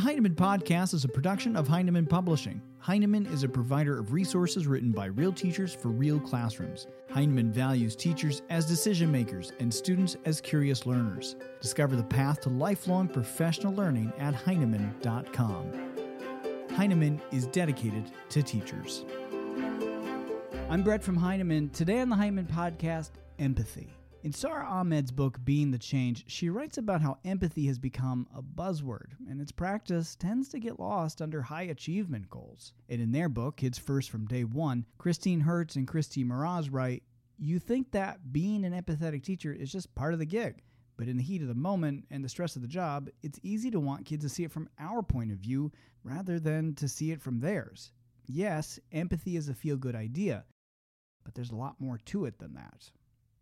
The Heinemann Podcast is a production of Heinemann Publishing. Heinemann is a provider of resources written by real teachers for real classrooms. Heinemann values teachers as decision makers and students as curious learners. Discover the path to lifelong professional learning at Heinemann.com. Heinemann is dedicated to teachers. I'm Brett from Heinemann. Today on the Heinemann Podcast, empathy. In Sara Ahmed's book, Being the Change, she writes about how empathy has become a buzzword, and its practice tends to get lost under high achievement goals. And in their book, Kids First from Day One, Christine Hertz and Kristi Mraz write, You think that being an empathetic teacher is just part of the gig. But in the heat of the moment and the stress of the job, it's easy to want kids to see it from our point of view rather than to see it from theirs. Yes, empathy is a feel good idea, but there's a lot more to it than that.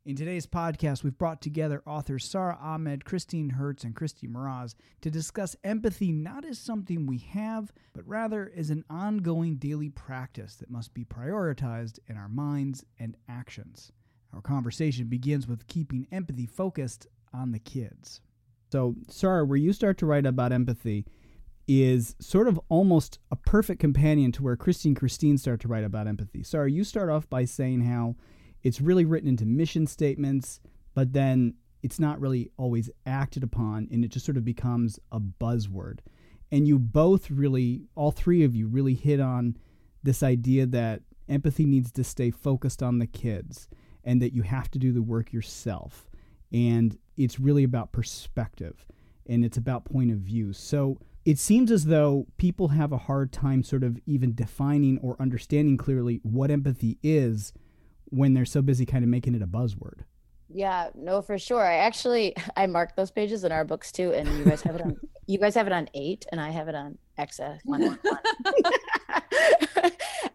In today's podcast, we've brought together authors Sarah Ahmed, Christine Hertz, and Kristi Mraz to discuss empathy not as something we have, but rather as an ongoing daily practice that must be prioritized in our minds and actions. Our conversation begins with keeping empathy focused on the kids. So, Sarah, where you start to write about empathy is sort of almost a perfect companion to where Kristi and Christine start to write about empathy. Sarah, you start off by saying how it's really written into mission statements, but then it's not really always acted upon and it just sort of becomes a buzzword. And you both really, all three of you really hit on this idea that empathy needs to stay focused on the kids and that you have to do the work yourself. And it's really about perspective and it's about point of view. So it seems as though people have a hard time sort of even defining or understanding clearly what empathy is when they're so busy kind of making it a buzzword. Yeah, no, for sure. I actually I marked those pages in our books too, and you guys have it on you guys have it on eight, and I have it on XS one one one.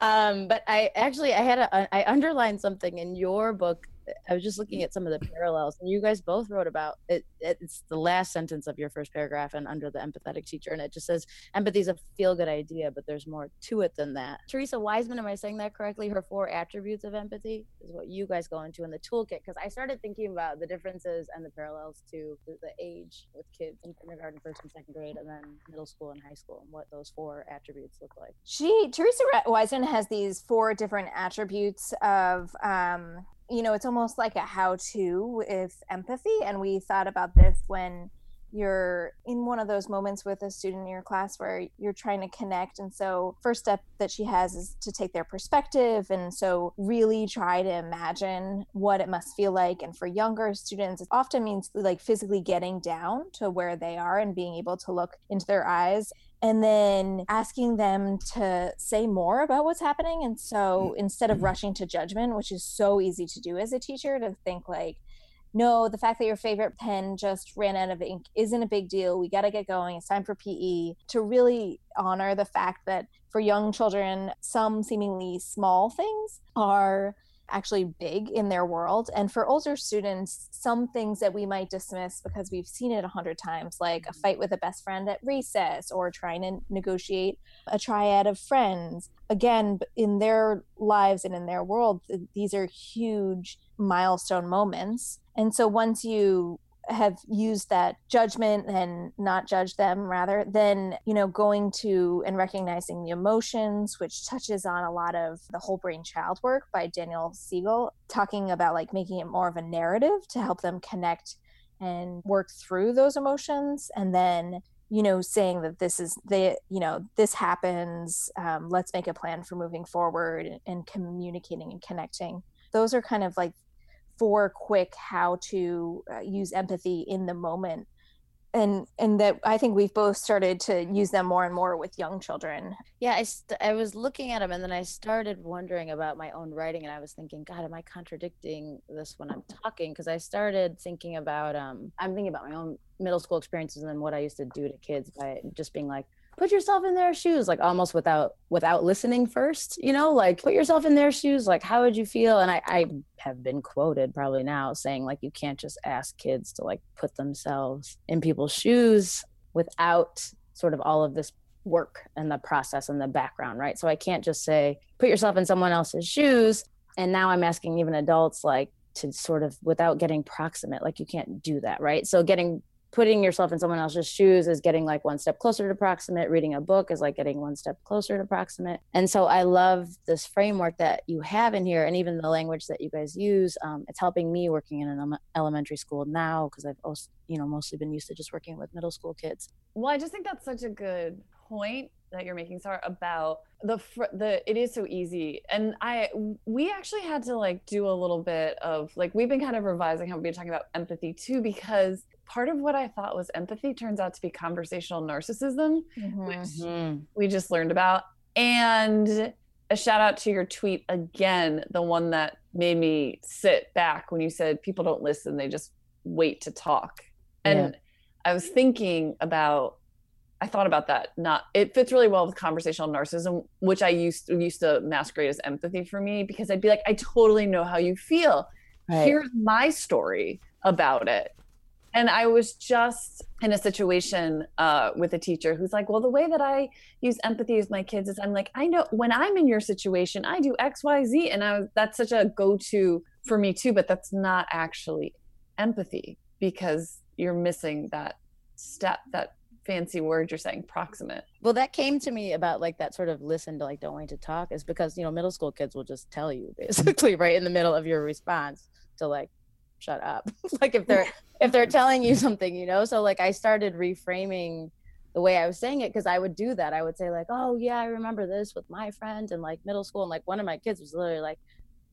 Um, but I actually I had a I underlined something in your book I was just looking at some of the parallels, and you guys both wrote about it. It's the last sentence of your first paragraph, and under the empathetic teacher, and it just says empathy is a feel good idea, but there's more to it than that. Theresa Wiseman, am I saying that correctly? Her four attributes of empathy is what you guys go into in the toolkit. Because I started thinking about the differences and the parallels to the, the age with kids in kindergarten, first and second grade, and then middle school and high school, and what those four attributes look like. She Theresa Wiseman has these four different attributes of um, you know, it's almost like a how to with empathy. And we thought about this when you're in one of those moments with a student in your class where you're trying to connect. And so first step that she has is to take their perspective and so really try to imagine what it must feel like. And for younger students it often means like physically getting down to where they are and being able to look into their eyes and then asking them to say more about what's happening. And so mm-hmm. instead of mm-hmm. rushing to judgment which is so easy to do as a teacher to think like no, the fact that your favorite pen just ran out of ink isn't a big deal. We got to get going. It's time for PE. To really honor the fact that for young children, some seemingly small things are actually big in their world. And for older students, some things that we might dismiss because we've seen it a hundred times, like a mm-hmm. fight with a best friend at recess or trying to negotiate a triad of friends. Again, in their lives and in their world, these are huge milestone moments. And so once you have used that judgment and not judge them rather than you know going to and recognizing the emotions which touches on a lot of the whole brain child work by daniel siegel talking about like making it more of a narrative to help them connect and work through those emotions. And then you know saying that this is the you know this happens um, let's make a plan for moving forward and communicating and connecting. Those are kind of like for quick how to uh, use empathy in the moment. And and that i think we've both started to use them more and more with young children. Yeah i st- i was looking at them and then i started wondering about my own writing and i was thinking god am i contradicting this when i'm talking? Because i started thinking about um i'm thinking about my own middle school experiences and what i used to do to kids by just being like put yourself in their shoes like almost without without listening first you know? Like put yourself in their shoes like how would you feel? And i i have been quoted probably now saying like you can't just ask kids to like put themselves in people's shoes without sort of all of this work and the process and the background right? So i can't just say put yourself in someone else's shoes. And now i'm asking even adults like to sort of without getting proximate like you can't do that right? So getting putting yourself in someone else's shoes is getting like one step closer to proximate. Reading a book is like getting one step closer to proximate. And so i love this framework that you have in here and even the language that you guys use. Um, it's helping me working in an elementary school now because i've also you know mostly been used to just working with middle school kids. Well i just think that's such a good point that you're making Sarah about the the it is so easy. And I we actually had to like do a little bit of like we've been kind of revising how we've been talking about empathy too because part of what I thought was empathy turns out to be conversational narcissism mm-hmm. which mm-hmm. we just learned about and a shout out to your tweet again the one that made me sit back when you said people don't listen they just wait to talk and yeah. I was thinking about I thought about that. Not it fits really well with conversational narcissism, which I used used to masquerade as empathy for me because I'd be like, I totally know how you feel. Right. Here's my story about it. And I was just in a situation uh, with a teacher who's like, Well, the way that I use empathy with my kids is I'm like, I know when I'm in your situation, I do X, Y, Z. And I was, that's such a go to for me too, but that's not actually empathy because you're missing that step, that fancy word you're saying proximate well that came to me about like that sort of listen to like don't wait to talk is because you know middle school kids will just tell you basically right in the middle of your response to like shut up. Like if they're if they're telling you something you know? So like i started reframing the way i was saying it because i would do that. I would say like oh yeah i remember this with my friend in like middle school and like one of my kids was literally like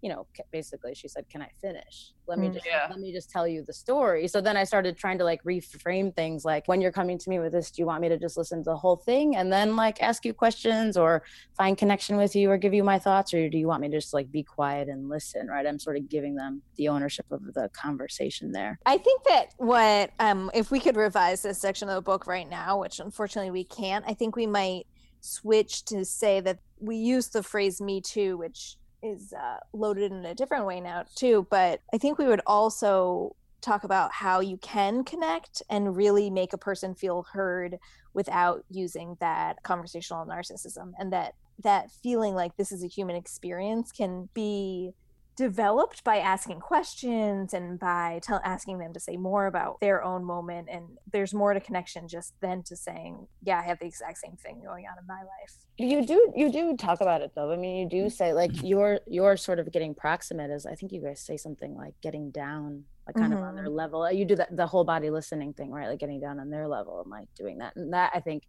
you know basically she said can i finish? Let me mm, just yeah. let me just tell you the story. So then i started trying to like reframe things like when you're coming to me with this do you want me to just listen to the whole thing and then like ask you questions or find connection with you or give you my thoughts? Or do you want me to just like be quiet and listen right? I'm sort of giving them the ownership of the conversation there. I think that what um if we could revise this section of the book right now which unfortunately we can't i think we might switch to say that we use the phrase me too which is uh, loaded in a different way now too but i think we would also talk about how you can connect and really make a person feel heard without using that conversational narcissism and that that feeling like this is a human experience can be developed by asking questions and by tell, asking them to say more about their own moment and there's more to connection just than to saying yeah i have the exact same thing going on in my life. You do you do talk about it though. I mean you do say like you're you're sort of getting proximate as i think you guys say something like getting down like kind mm-hmm. of on their mm-hmm. level. You do that the whole body listening thing right? Like getting down on their level and like doing that. And that i think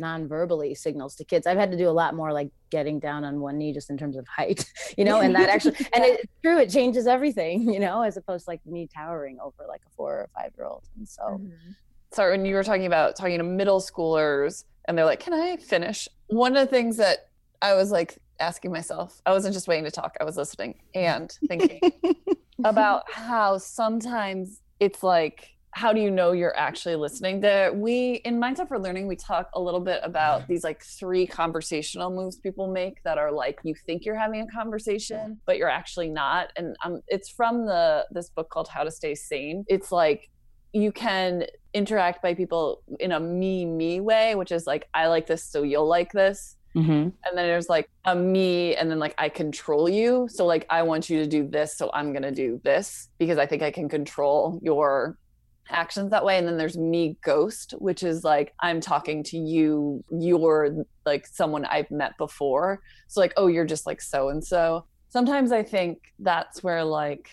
non-verbally signals to kids i've had to do a lot more like getting down on one knee just in terms of height you know and that actually and it's true it changes everything you know as opposed to like me towering over like a four or five year old and so mm-hmm. sorry when you were talking about talking to middle schoolers and they're like can i finish one of the things that i was like asking myself i wasn't just waiting to talk i was listening and thinking about how sometimes it's like how do you know you're actually listening there we in mindset for learning we talk a little bit about these like three conversational moves people make that are like you think you're having a conversation but you're actually not and um, it's from the this book called how to stay sane it's like you can interact by people in a me me way which is like i like this so you'll like this Mm-hmm. And then there's like a me, and then like I control you. So, like, I want you to do this, so I'm going to do this because I think I can control your actions that way. And then there's me ghost which is like i'm talking to you you're like someone i've met before. So like oh you're just like so and so sometimes i think that's where like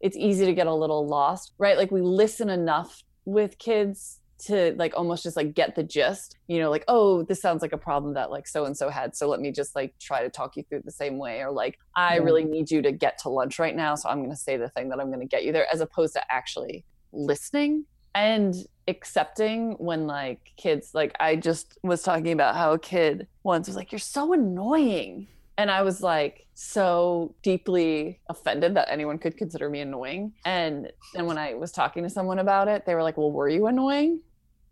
it's easy to get a little lost right? Like we listen enough with kids to like almost just like get the gist. You know like oh this sounds like a problem that like so and so had. So let me just like try to talk you through the same way. Or like i really need you to get to lunch right now. So i'm going to say the thing that i'm going to get you there as opposed to actually listening and accepting when like kids like I just was talking about how a kid once was like you're so annoying. And I was like so deeply offended that anyone could consider me annoying. And then when I was talking to someone about it they were like well were you annoying?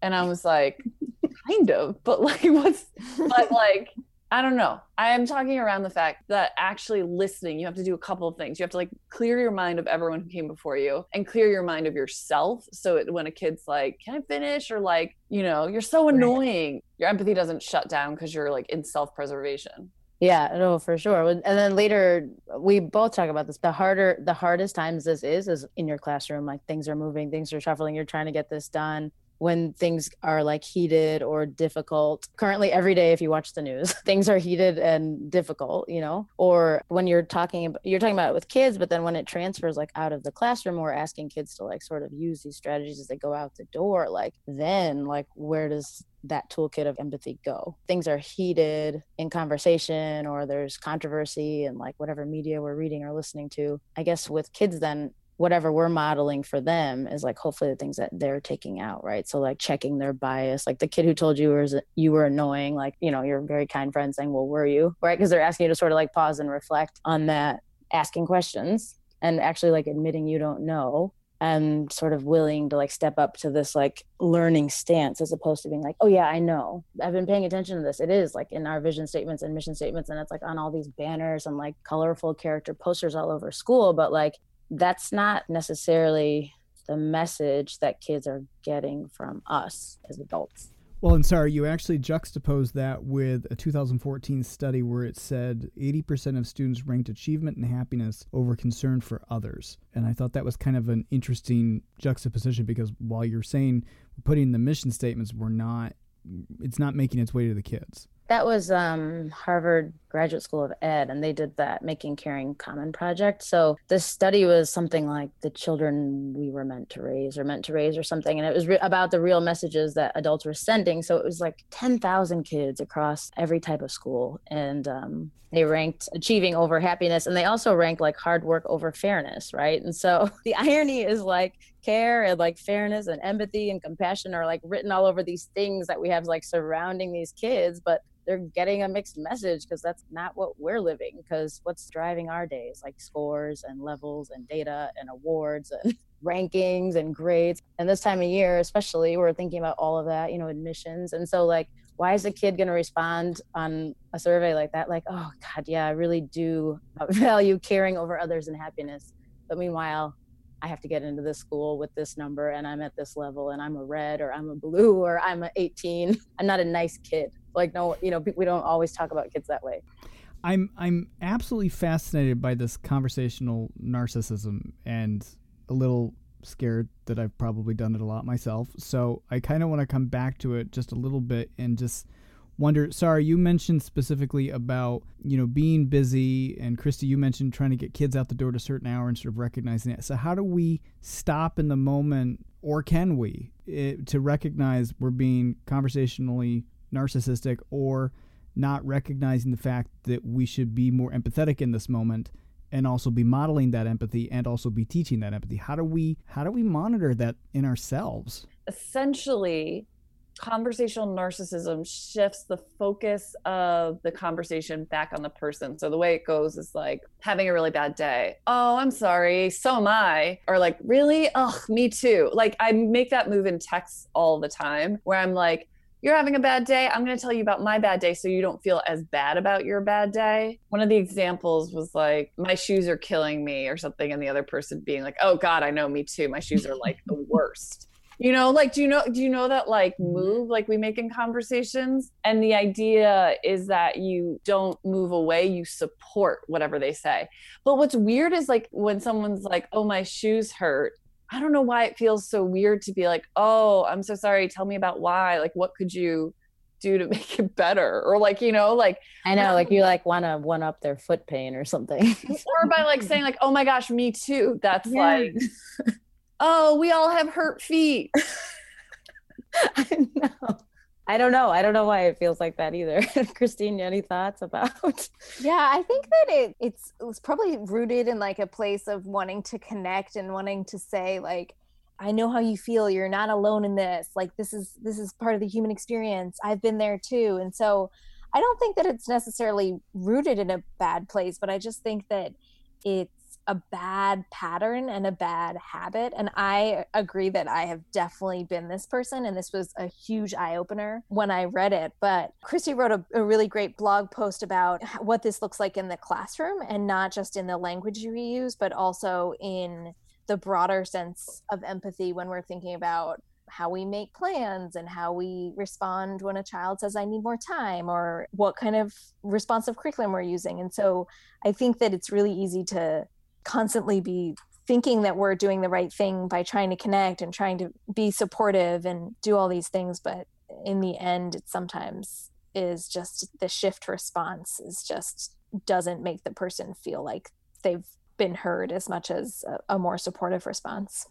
And I was like kind of but like what's but like I don't know. I am talking around the fact that actually listening, you have to do a couple of things. You have to like clear your mind of everyone who came before you and clear your mind of yourself. So it, when a kid's like, can I finish? Or like, you know, you're so annoying, your empathy doesn't shut down because you're like in self preservation. Yeah, no, for sure. And then later, we both talk about this. The harder, the hardest times this is, is in your classroom. Like things are moving, things are shuffling. You're trying to get this done when things are like heated or difficult. Currently, every day, if you watch the news, things are heated and difficult, you know, or when you're talking you're talking about it with kids, but then when it transfers like out of the classroom, we're asking kids to like sort of use these strategies as they go out the door. Like, then, like, where does that toolkit of empathy go? Things are heated in conversation or there's controversy and like whatever media we're reading or listening to. I guess with kids, then whatever we're modeling for them is like hopefully the things that they're taking out right? So like checking their bias like the kid who told you was you were annoying like you know your very kind friend saying well were you? Right? Because they're asking you to sort of like pause and reflect on that asking questions and actually like admitting you don't know and sort of willing to like step up to this like learning stance as opposed to being like oh yeah i know. I've been paying attention to this. It is like in our vision statements and mission statements and it's like on all these banners and like colorful character posters all over school but like that's not necessarily the message that kids are getting from us as adults. Well, and sorry, you actually juxtaposed that with a 2014 study where it said 80% of students ranked achievement and happiness over concern for others. And I thought that was kind of an interesting juxtaposition because while you're saying putting the mission statements, we're not, it's not making its way to the kids. That was um, Harvard Graduate School of Ed, and they did that Making Caring Common project. So this study was something like the children we were meant to raise or meant to raise or something. And it was re- about the real messages that adults were sending. So it was like 10,000 kids across every type of school. And um, they ranked achieving over happiness. And they also ranked like hard work over fairness, right? And so the irony is like care and like fairness and empathy and compassion are like written all over these things that we have like surrounding these kids. But they're getting a mixed message because that's not what we're living because what's driving our days like scores and levels and data and awards and rankings and grades and this time of year especially we're thinking about all of that you know admissions and so like why is a kid going to respond on a survey like that like oh god yeah i really do value caring over others and happiness but meanwhile I have to get into this school with this number and I'm at this level and I'm a red or I'm a blue or I'm a 18. I'm not a nice kid. Like no, you know, we don't always talk about kids that way. I'm I'm absolutely fascinated by this conversational narcissism and a little scared that I've probably done it a lot myself. So I kind of want to come back to it just a little bit and just wonder sorry you mentioned specifically about you know being busy and kristi you mentioned trying to get kids out the door at a certain hour and sort of recognizing it so how do we stop in the moment or can we it, eh, to recognize we're being conversationally narcissistic or not recognizing the fact that we should be more empathetic in this moment and also be modeling that empathy and also be teaching that empathy how do we how do we monitor that in ourselves essentially conversational narcissism shifts the focus of the conversation back on the person. So the way it goes is like having a really bad day. Oh, I'm sorry. So am I. Or like, really? Oh, me too. Like I make that move in texts all the time where I'm like, you're having a bad day. I'm going to tell you about my bad day so you don't feel as bad about your bad day. One of the examples was like, my shoes are killing me or something. And the other person being like, oh God, I know me too. My shoes are like the worst you know like do you know do you know that like mm-hmm. move like we make in conversations and the idea is that you don't move away you support whatever they say but what's weird is like when someone's like oh my shoes hurt i don't know why it feels so weird to be like oh i'm so sorry tell me about why like what could you do to make it better or like you know like i know like you like want to one up their foot pain or something or by like saying like oh my gosh me too that's yeah. like oh, we all have hurt feet. I know. I don't know. I don't know why it feels like that either. Christine, any thoughts about? Yeah, I think that it it's it was probably rooted in like a place of wanting to connect and wanting to say like I know how you feel. You're not alone in this. Like this is this is part of the human experience. I've been there too. And so I don't think that it's necessarily rooted in a bad place, but I just think that it's a bad pattern and a bad habit. And I agree that I have definitely been this person. And this was a huge eye opener when I read it. But Kristi wrote a, a, really great blog post about what this looks like in the classroom and not just in the language you use, but also in the broader sense of empathy when we're thinking about how we make plans and how we respond when a child says i need more time or what kind of responsive curriculum we're using and so i think that it's really easy to constantly be thinking that we're doing the right thing by trying to connect and trying to be supportive and do all these things but in the end it sometimes is just the shift response is just doesn't make the person feel like they've been heard as much as a, a more supportive response.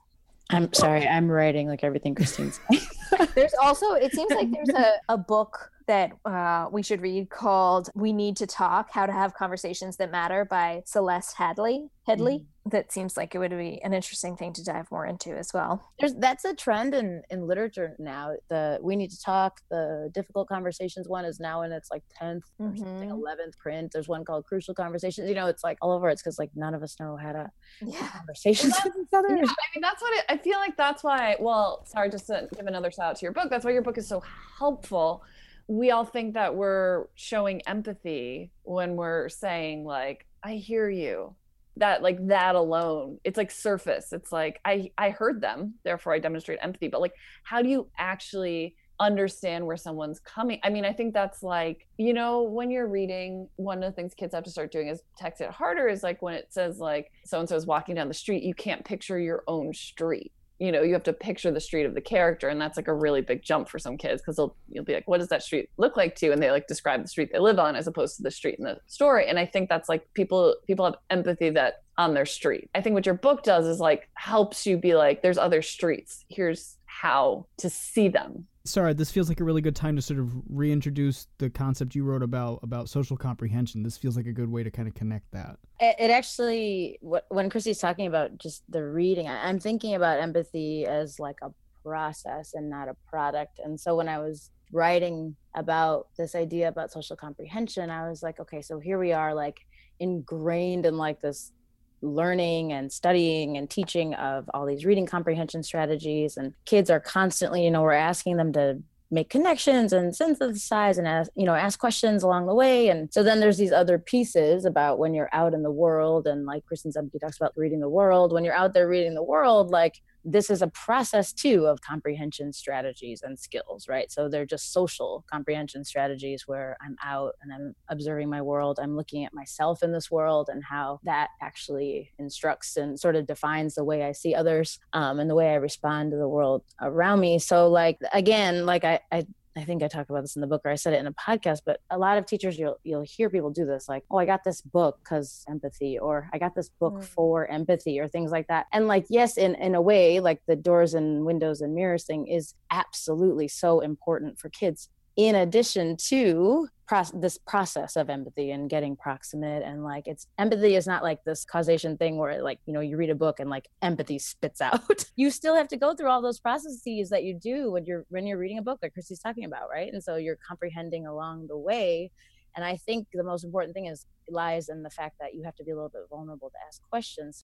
I'm sorry, I'm writing like everything Christine's there's also it seems like there's a, a book that uh, we should read called We Need to Talk How to Have Conversations That Matter by Celeste Hadley. Headlee. Mm-hmm. That seems like it would be an interesting thing to dive more into as well. There's that's a trend in in literature now. The We Need to Talk, the difficult conversations one is now in its like 10th or mm-hmm. something, 11th print. There's one called Crucial Conversations. You know, it's like all over. It's because like none of us know how to yeah. conversations with each other. Yeah, I mean, that's what it, I feel like. That's why. Well, sorry, just to give another shout out to your book. That's why your book is so helpful we all think that we're showing empathy when we're saying like i hear you. That like that alone it's like surface. It's like i i heard them therefore i demonstrate empathy. But like how do you actually understand where someone's coming? I mean i think that's like you know when you're reading one of the things kids have to start doing is text it harder is like when it says like so and so is walking down the street you can't picture your own street you know you have to picture the street of the character and that's like a really big jump for some kids because they'll you'll be like what does that street look like to you? And they like describe the street they live on as opposed to the street in the story and i think that's like people people have empathy that on their street. I think what your book does is like helps you be like there's other streets. Here's how to see them sorry this feels like a really good time to sort of reintroduce the concept you wrote about about social comprehension. This feels like a good way to kind of connect that. It, it actually when kristi's talking about just the reading i'm thinking about empathy as like a process and not a product. And so when i was writing about this idea about social comprehension i was like okay so here we are like ingrained in like this learning and studying and teaching of all these reading comprehension strategies and kids are constantly you know we're asking them to make connections and synthesize and ask you know ask questions along the way. And so then there's these other pieces about when you're out in the world and like kristin Ziemke talks about reading the world when you're out there reading the world like this is a process too of comprehension strategies and skills, right? So they're just social comprehension strategies where I'm out and I'm observing my world. I'm looking at myself in this world and how that actually instructs and sort of defines the way I see others um, and the way I respond to the world around me. So, like, again, like I, I I think I talked about this in the book or I said it in a podcast, but a lot of teachers you'll you'll hear people do this like, "Oh, I got this book cuz empathy," or "I got this book mm. for empathy," or things like that. And like, yes, in in a way, like the doors and windows and mirrors thing is absolutely so important for kids in addition to pro- this process of empathy and getting proximate and like it's empathy is not like this causation thing where like you know you read a book and like empathy spits out. You still have to go through all those processes that you do when you're when you're reading a book like kristi's talking about right? And so you're comprehending along the way. And i think the most important thing is lies in the fact that you have to be a little bit vulnerable to ask questions.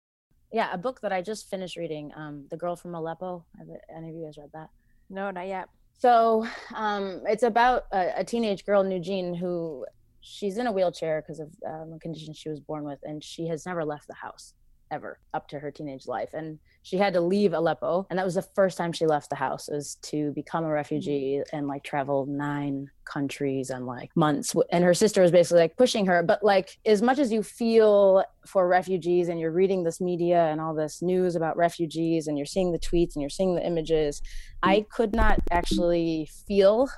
Yeah a book that i just finished reading um the girl from aleppo. Have any of you guys read that? No not yet so um, it's about a, a, teenage girl, Nujeen, who she's in a wheelchair because of um, a condition she was born with, and she has never left the house ever up to her teenage life. And she had to leave Aleppo. And that was the first time she left the house was to become a refugee and like travel nine countries and like months. And her sister was basically like pushing her. But like as much as you feel for refugees and you're reading this media and all this news about refugees and you're seeing the tweets and you're seeing the images, I could not actually feel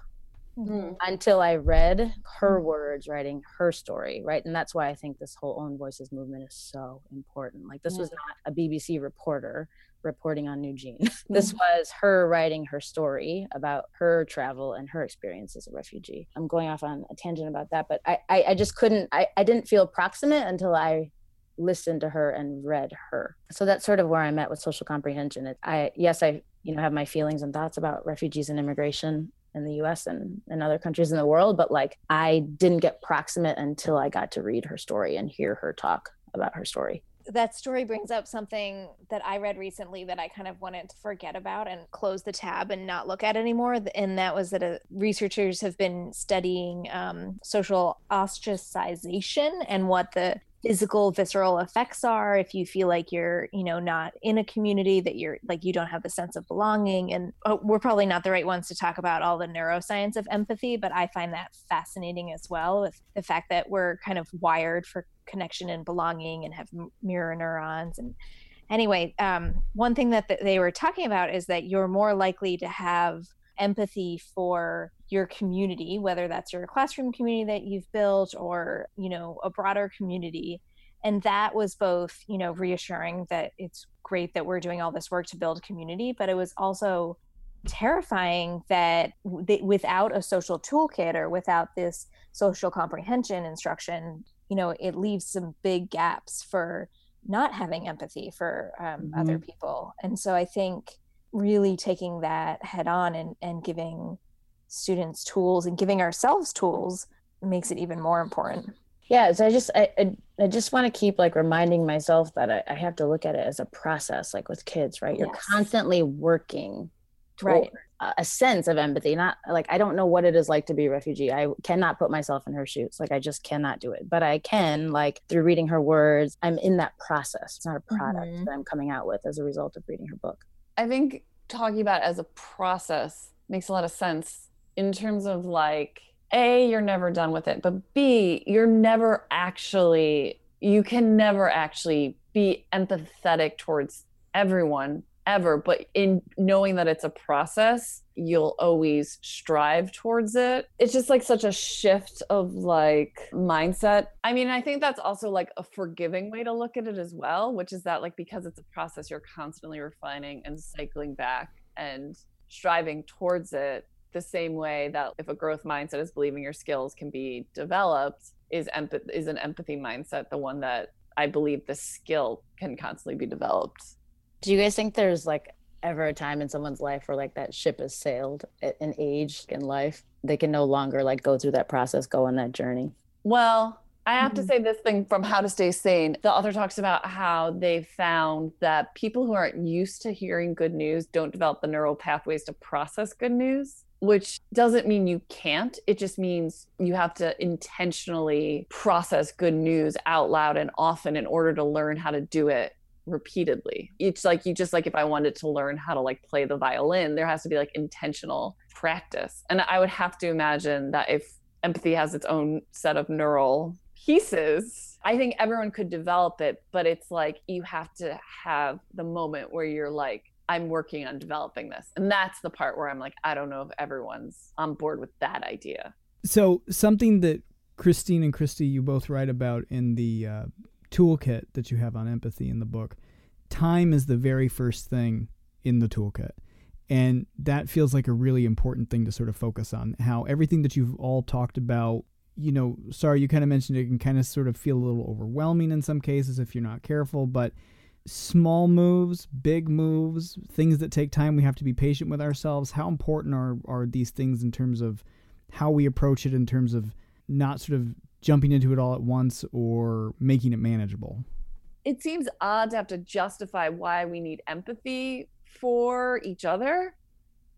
mm-hmm. until I read her mm. words, writing her story, right? And that's why I think this whole Own Voices movement is so important. Like, this yeah. was not a BBC reporter reporting on Nujeen. this mm-hmm. was her writing her story about her travel and her experience as a refugee. I'm going off on a tangent about that, but I, I, I just couldn't, I, I didn't feel proximate until I listened to her and read her. So that's sort of where I'm at with social comprehension. It, I, yes, I, you know, have my feelings and thoughts about refugees and immigration in the US and in other countries in the world, but like I didn't get proximate until I got to read her story and hear her talk about her story. That story brings up something that I read recently that I kind of wanted to forget about and close the tab and not look at anymore. And that was that uh, researchers have been studying um, social ostracization and what the physical visceral effects are if you feel like you're you know not in a community that you're like you don't have a sense of belonging and oh, we're probably not the right ones to talk about all the neuroscience of empathy but i find that fascinating as well with the fact that we're kind of wired for connection and belonging and have mirror neurons and anyway, um, one thing that th- they were talking about is that you're more likely to have empathy for your community, whether that's your classroom community that you've built or, you know, a broader community. And that was both, you know, reassuring that it's great that we're doing all this work to build community, but it was also terrifying that without a social toolkit or without this social comprehension instruction, you know, it leaves some big gaps for not having empathy for um, mm-hmm. other people. And so I think really taking that head on and, and giving students tools and giving ourselves tools makes it even more important. Yeah so i just i, I, I just want to keep like reminding myself that I, I, have to look at it as a process like with kids right? You're yes. constantly working right. a sense of empathy not like i don't know what it is like to be a refugee. I cannot put myself in her shoes. Like i just cannot do it. But i can like through reading her words i'm in that process. It's not a product mm-hmm. that i'm coming out with as a result of reading her book. I think talking about as a process makes a lot of sense in terms of like a you're never done with it but b you're never actually you can never actually be empathetic towards everyone ever but in knowing that it's a process you'll always strive towards it. It's just like such a shift of like mindset. I mean i think that's also like a forgiving way to look at it as well which is that like because it's a process you're constantly refining and cycling back and striving towards it the same way that if a growth mindset is believing your skills can be developed is empath- is an empathy mindset the one that i believe the skill can constantly be developed. Do you guys think there's like ever a time in someone's life where like that ship has sailed at an age in life they can no longer like go through that process go on that journey? Well i have mm-hmm. to say this thing from how to stay sane. The author talks about how they found that people who aren't used to hearing good news don't develop the neural pathways to process good news which doesn't mean you can't. It just means you have to intentionally process good news out loud and often in order to learn how to do it repeatedly. It's like you just like if I wanted to learn how to like play the violin, there has to be like intentional practice. And I would have to imagine that if empathy has its own set of neural pieces, I think everyone could develop it, but it's like you have to have the moment where you're like, I'm working on developing this. And that's the part where I'm like, I don't know if everyone's on board with that idea. So, something that Christine and Kristi, you both write about in the uh, toolkit that you have on empathy in the book, time is the very first thing in the toolkit. And that feels like a really important thing to sort of focus on. How everything that you've all talked about, you know, sorry, you kind of mentioned it can kind of sort of feel a little overwhelming in some cases if you're not careful, but small moves, big moves, things that take time, we have to be patient with ourselves. How important are, are these things in terms of how we approach it, in terms of not sort of jumping into it all at once or making it manageable? It seems odd to have to justify why we need empathy for each other.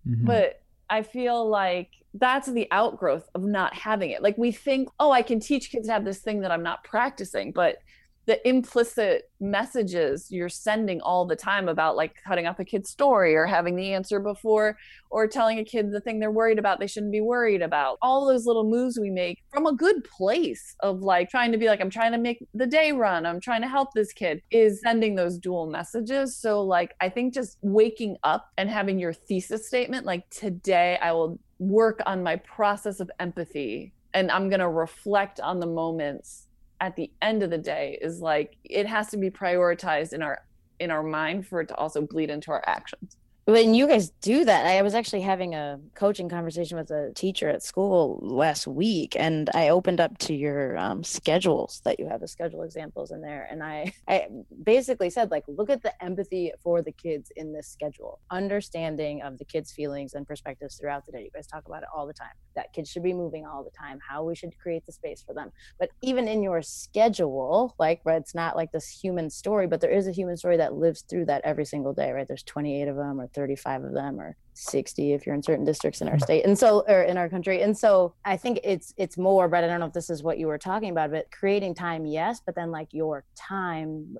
Mm-hmm. But I feel like that's the outgrowth of not having it. Like we think, oh, I can teach kids to have this thing that I'm not practicing, but the implicit messages you're sending all the time about like cutting off a kid's story or having the answer before or telling a kid the thing they're worried about they shouldn't be worried about. All those little moves we make from a good place of like trying to be like i'm trying to make the day run i'm trying to help this kid is sending those dual messages. So like i think just waking up and having your thesis statement like today i will work on my process of empathy and i'm going to reflect on the moments at the end of the day is like it has to be prioritized in our in our mind for it to also bleed into our actions when you guys do that i was actually having a coaching conversation with a teacher at school last week and i opened up to your um, schedules that you have the schedule examples in there and i i basically said like look at the empathy for the kids in this schedule. Understanding of the kids feelings and perspectives throughout the day. You guys talk about it all the time that kids should be moving all the time how we should create the space for them. But even in your schedule like right it's not like this human story but there is a human story that lives through that every single day right? There's 28 of them or 35 of them or 60 if you're in certain districts in our hmm. state and so or in our country. And so i think it's it's more but i don't know if this is what you were talking about but creating time yes but then like your time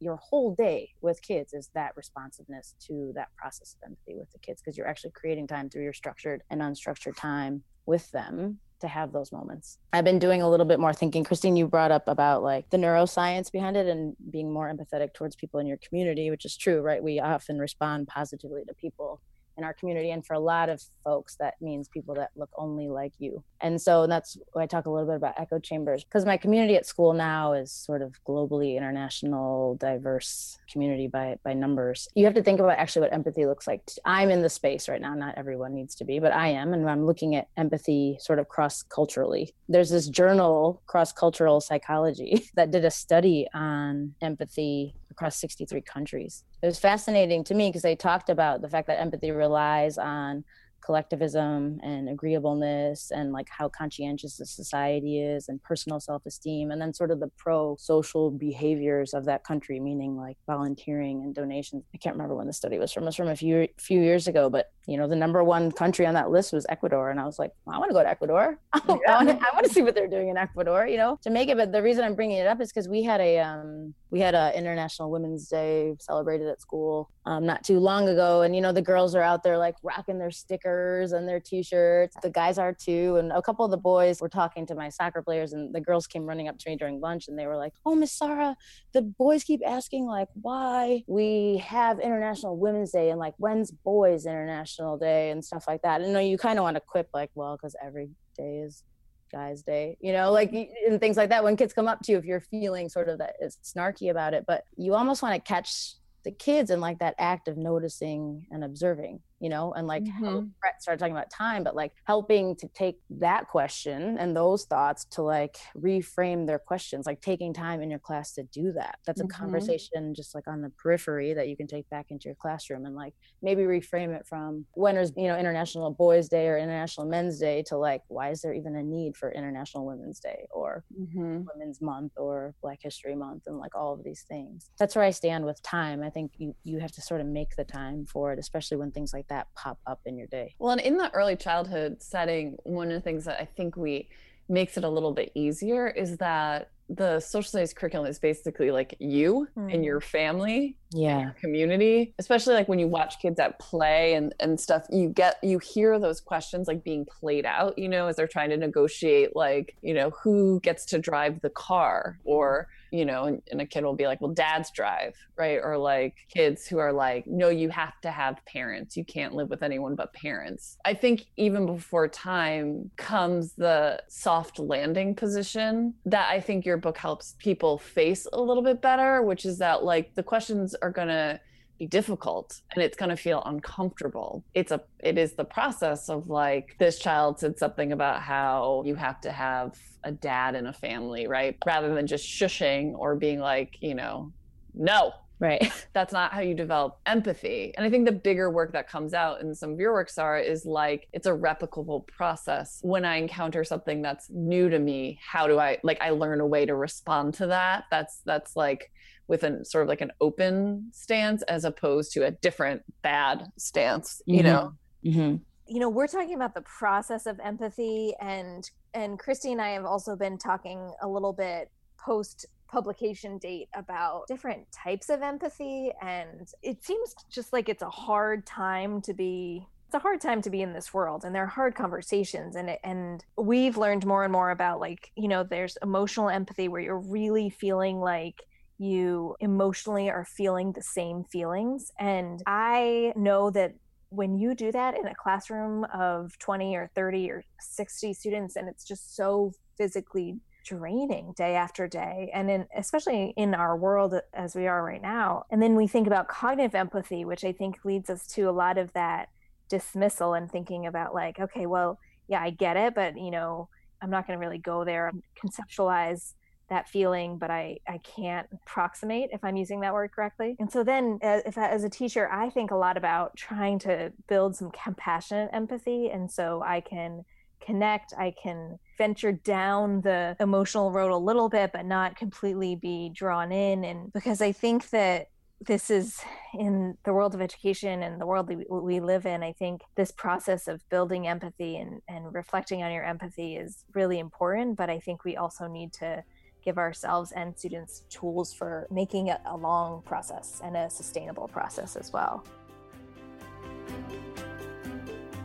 your whole day with kids is that responsiveness to that process of empathy with the kids because you're actually creating time through your structured and unstructured time with them to have those moments. I've been doing a little bit more thinking. Christine, you brought up about like the neuroscience behind it and being more empathetic towards people in your community, which is true, right? We often respond positively to people in our community and for a lot of folks that means people that look only like you. And so that's why i talk a little bit about echo chambers because my community at school now is sort of globally international diverse community by by numbers. You have to think about actually what empathy looks like. I'm in the space right now not everyone needs to be but i am and i'm looking at empathy sort of cross culturally there's this journal cross cultural psychology that did a study on empathy across 63 countries. It was fascinating to me because they talked about the fact that empathy relies on collectivism and agreeableness and like how conscientious the society is and personal self-esteem and then sort of the pro-social behaviors of that country meaning like volunteering and donations i can't remember when the study was from it was from a few few years ago but you know the number one country on that list was ecuador. And i was like well, i want to go to ecuador. I want to see what they're doing in ecuador you know to make it. But the reason i'm bringing it up is because we had a um, we had a international women's day celebrated at school um, not too long ago. And you know the girls are out there like rocking their stickers and their t-shirts. The guys are too. And a couple of the boys were talking to my soccer players and the girls came running up to me during lunch and they were like oh miss sarah the boys keep asking like why we have international women's day and like when's boys international day and stuff like that. And you kind of want to quip like well because every day is guys day you know like and things like that. When kids come up to you if you're feeling sort of that is snarky about it but you almost want to catch the kids in like that act of noticing and observing you know, and like mm-hmm. Brett started talking about time, but like helping to take that question and those thoughts to like reframe their questions, like taking time in your class to do that. That's mm-hmm. a conversation just like on the periphery that you can take back into your classroom and like maybe reframe it from when is, you know, International Boys Day or International Men's Day to like, why is there even a need for International Women's Day or mm-hmm. Women's Month or Black History Month and like all of these things. That's where I stand with time. I think you, you have to sort of make the time for it, especially when things like like that pop up in your day? Well, and in the early childhood setting, one of the things that I think we makes it a little bit easier is that the social studies curriculum is basically like you mm. and your family yeah your community especially like when you watch kids at play and and stuff you get you hear those questions like being played out you know as they're trying to negotiate like you know who gets to drive the car or you know, and, a kid will be like, well, dads drive, right? Or like kids who are like, no, you have to have parents. You can't live with anyone but parents. I think even before time comes the soft landing position that I think your book helps people face a little bit better, which is that like the questions are going to be difficult and it's going to feel uncomfortable. It's a it is the process of like this child said something about how you have to have a dad in a family right? Rather than just shushing or being like you know no. Right. That's not how you develop empathy. And i think the bigger work that comes out in some of your works are is like it's a replicable process. When i encounter something that's new to me how do i like i learn a way to respond to that. That's that's like with an sort of like an open stance as opposed to a different bad stance you mm-hmm. know mm-hmm. you know we're talking about the process of empathy and and kristi and i have also been talking a little bit post publication date about different types of empathy and it seems just like it's a hard time to be it's a hard time to be in this world and there are hard conversations and it, and we've learned more and more about like you know there's emotional empathy where you're really feeling like you emotionally are feeling the same feelings. And I know that when you do that in a classroom of 20 or 30 or 60 students, and it's just so physically draining day after day and in especially in our world as we are right now and then we think about cognitive empathy which i think leads us to a lot of that dismissal and thinking about like okay well yeah i get it but you know i'm not going to really go there and conceptualize that feeling but i i can't approximate if i'm using that word correctly. And so then as, as a teacher i think a lot about trying to build some compassionate empathy. And so i can connect i can venture down the emotional road a little bit but not completely be drawn in. And because i think that this is in the world of education and the world that we live in i think this process of building empathy and, and reflecting on your empathy is really important. But i think we also need to give ourselves and students tools for making it a long process and a sustainable process as well.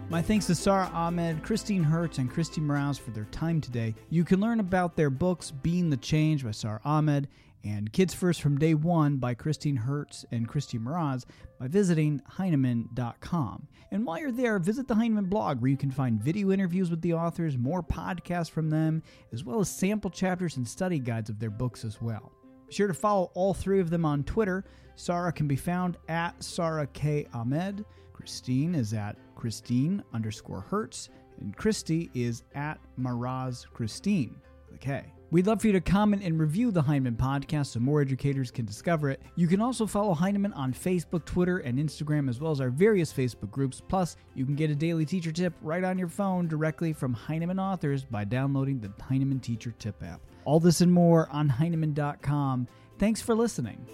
My thanks to Sarah Ahmed, Christine Hertz, and Kristi Mraz for their time today. You can learn about their books, Being the Change by Sarah Ahmed and Kids First from Day One by Christine Hertz and Kristi Mraz by visiting Heinemann.com. And while you're there, visit the Heinemann blog where you can find video interviews with the authors, more podcasts from them, as well as sample chapters and study guides of their books as well. Be sure to follow all three of them on Twitter. Sarah can be found at Sarah K. Ahmed. Christine is at Christine underscore Hertz. And Kristi is at Mraz Christine with. We'd love for you to comment and review the Heinemann podcast so more educators can discover it. You can also follow Heinemann on Facebook, Twitter, and Instagram, as well as our various Facebook groups. Plus, you can get a daily teacher tip right on your phone directly from Heinemann authors by downloading the Heinemann Teacher Tip app. All this and more on Heinemann.com. Thanks for listening.